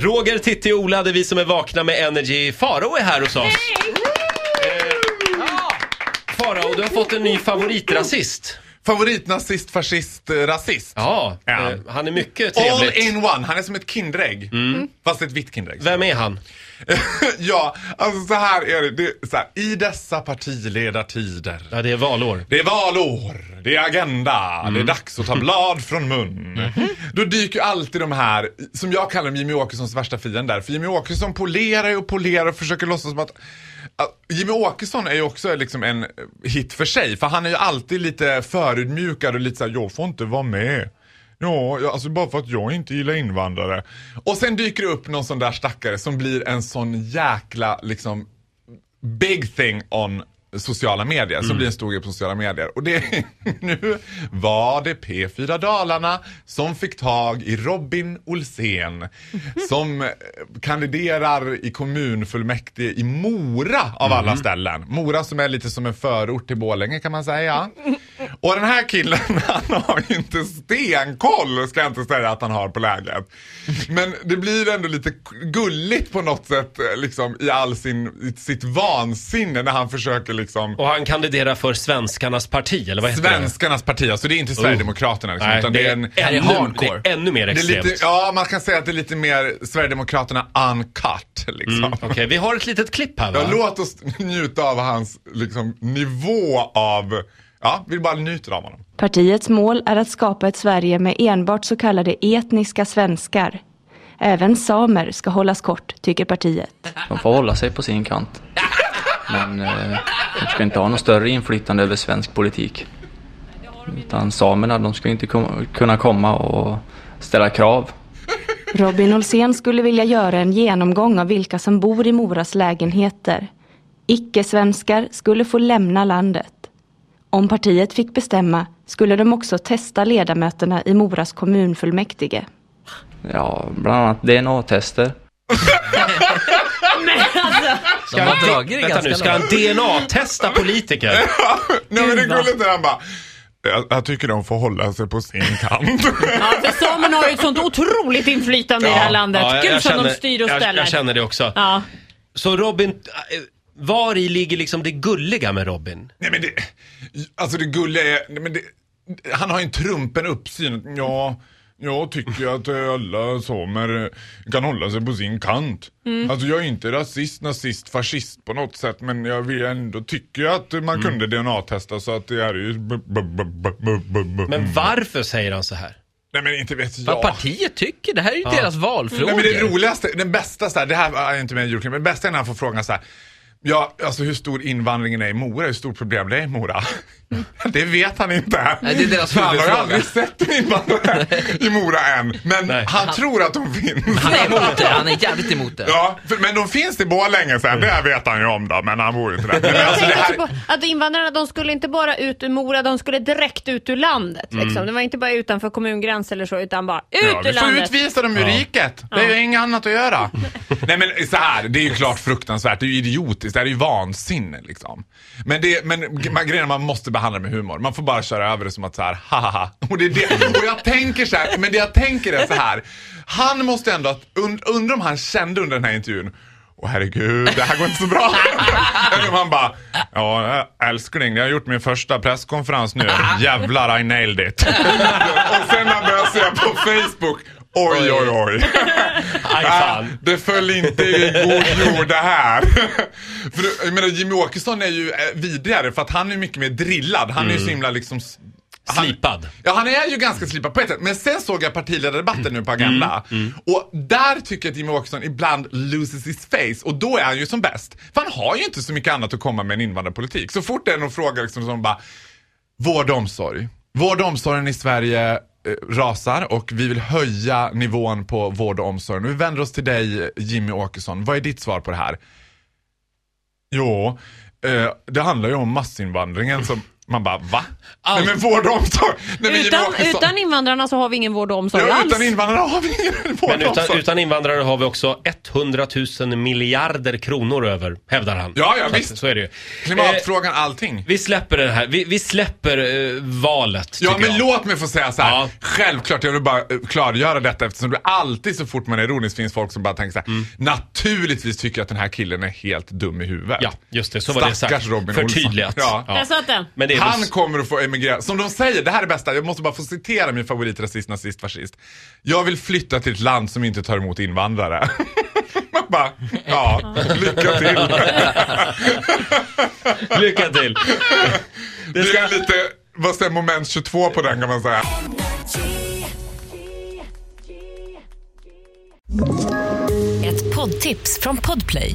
Roger, Titti och Ola, det är vi som är vakna med Energy. Farao är här hos oss. Eh, Farao, du har fått en ny favoritrasist. Favoritnazist, fascist, eh, rasist. Ja, Ja. eh, han är mycket All trevligt. in one. Han är som ett Kinderägg. Fast ett vitt Kinderägg. Vem är han? ja, alltså så här är det. det är så här, I dessa partiledartider. Ja, det är valår. Det är valår, det är agenda, det är dags att ta blad från mun. Då dyker alltid de här, som jag kallar dem Jimmy Åkessons värsta fiender. För Jimmy Åkesson polerar och polerar och försöker låtsas som att att Jimmy Åkesson är ju också liksom en hit för sig. För han är ju alltid lite förödmjukad och lite såhär, jag får inte vara med. Ja, jag- alltså bara för att jag inte gillar invandrare. Och sen dyker det upp någon sån där stackare som blir en sån jäkla liksom big thing on sociala medier, som blir en stor grej på sociala medier. Och det, nu var det P4 Dalarna som fick tag i Robin Olsén som eh, kandiderar i kommunfullmäktige i Mora av alla ställen. Mora som är lite som en förort till Borlänge kan man säga. Och den här killen han har ju inte stenkoll ska jag inte säga att han har på läget. Men det blir ändå lite gulligt på något sätt eh, liksom i all sin, i sitt vansinne när han försöker liksom Och han kandiderar för Svenskarnas parti, eller vad heter Svenskarnas parti, alltså det är inte Sverigedemokraterna liksom, Nej, utan det det är är, en ännu, hardcore. det är ännu mer det är extremt. lite, ja, man kan säga att det är lite mer Sverigedemokraterna uncut. Liksom. Mm, Okej, vi har ett litet klipp här va? Ja, låt oss njuta av hans liksom, nivå av... Ja, vi bara njuter av honom. Partiets mål är att skapa ett Sverige med enbart så kallade etniska svenskar. Även samer ska hållas kort, tycker partiet. De får hålla sig på sin kant. Men eh, de ska inte ha något större inflytande över svensk politik. Utan samerna, de ska inte kom- kunna komma och ställa krav. Robin Olsén skulle vilja göra en genomgång av vilka som bor i Moras lägenheter. Icke-svenskar skulle få lämna landet. Om partiet fick bestämma skulle de också testa ledamöterna i Moras kommunfullmäktige. Ja, bland annat DNA-tester. De har dragit det Vänta ganska nu, ska han DNA-testa politiker? Nej men det gulligt när han bara... Jag, jag tycker de får hålla sig på sin kant. Ja, för samerna har ju ett sånt otroligt inflytande i det här landet. Ja, jag- Gud jag som de känner- styr och jag, ställer. jag känner det också. Ja. Så Robin, var i ligger liksom det gulliga med Robin? Nej men det... Alltså det gulliga är... Nej, men det, han har ju en trumpen uppsyn. Ja, jag tycker att alla samer kan hålla sig på sin kant. Alltså jag är inte rasist, nazist, fascist på något sätt. Men jag vill ändå tycka att man kunde DNA-testa så att det är ju... Men varför säger han så här? Nej men inte vet Vad jag. partiet tycker, det här är ju deras valfrågor. Nej men det roligaste, den bästa så här, det här är inte med i julklapp, men det bästa är när han får frågan så här. Ja, alltså hur stor invandringen är i Mora, hur stort problem det är i Mora. Det vet han inte. Nej, det är deras han har ju aldrig sett en invandrare i Mora än. Men Nej. han, tror att de finns. Han är emot det, han är jävligt emot det. Ja, för, men de finns i Borlänge sen, det vet han ju om då, men han bor ju inte där. Men alltså, tänkte här, på att invandrarna de skulle inte bara ut ur Mora, de skulle direkt ut ur landet. Liksom. Det var inte bara utanför kommungräns eller så, utan bara ut Mm. Ja, ur vi får landet. utvisa dem ur riket. Det är ju inget annat att göra. Nej men så här, det är ju klart fruktansvärt. Det är ju idiotiskt. Det här är ju vansinne liksom. Men, det, men man, grejen är att man måste behandla det med humor. Man får bara köra över det som att så här, haha. Och, det är det, och jag tänker så här, men det jag tänker är så här. Han måste ändå, und, undra om han kände under den här intervjun Åh herregud, det här går inte så bra. Eller om han bara, ja älskling, jag har gjort min första presskonferens nu. Jävlar, I nailed it. och sen när han börjar se på Facebook, oj oj oj. Aj, Äh, det föll inte i god jord det här. för jag menar, Jimmy Åkesson är ju eh, vidrigare för att han är mycket mer drillad. Han är ju så himla liksom... han- Slipad. Ja, han är ju ganska slipad på ett sätt. Men sen såg jag partiledardebatten nu på Agenda. Och där tycker jag att Jimmie Åkesson ibland loses his face. Och då är han ju som bäst. För han har ju inte så mycket annat att komma med än invandrarpolitik. Så fort det är någon fråga liksom som bara, vård och omsorg. Vård och omsorgen i Sverige Eh, rasar och vi vill höja nivån på vård och omsorg. Vi vänder oss till dig Jimmy Åkesson. Vad är ditt svar på det här? Jo, eh, det handlar ju om massinvandringen som man bara, va? Allt. Nej men vård och omsorg. Nej, men Utan, utan invandrarna så har vi ingen vård och omsorg Ja, alls. utan invandrare har vi ingen vård Men och utan, omsorg. utan invandrare har vi också 100 000 miljarder kronor över, hävdar han. Ja, ja, Så att- visst. Så är det ju. Eh, Klimatfrågan, allting. vi släpper det här. Vi, vi släpper eh, valet, Ja, men jag. låt mig få säga så här. Ja. Självklart, jag vill bara eh, klargöra detta eftersom det alltid så fort man är ironisk finns folk som bara tänker så här. Mm. Naturligtvis tycker jag att den här killen är helt dum i huvudet. Ja, just det. Så var det Stackars sagt. Robin Förtydligat. Olsson. Ja. Där satt den. Men det är Han kommer att få emigrera. Som de säger, det här är det bästa. Jag måste bara få citera min favoritrasist, nazist, fascist. Jag vill flytta till ett land som inte tar emot invandrare. Man bara, ja, lycka till. Lycka till! Det är lite, vad säger moment 22 på den kan man säga. Ett poddtips från Podplay.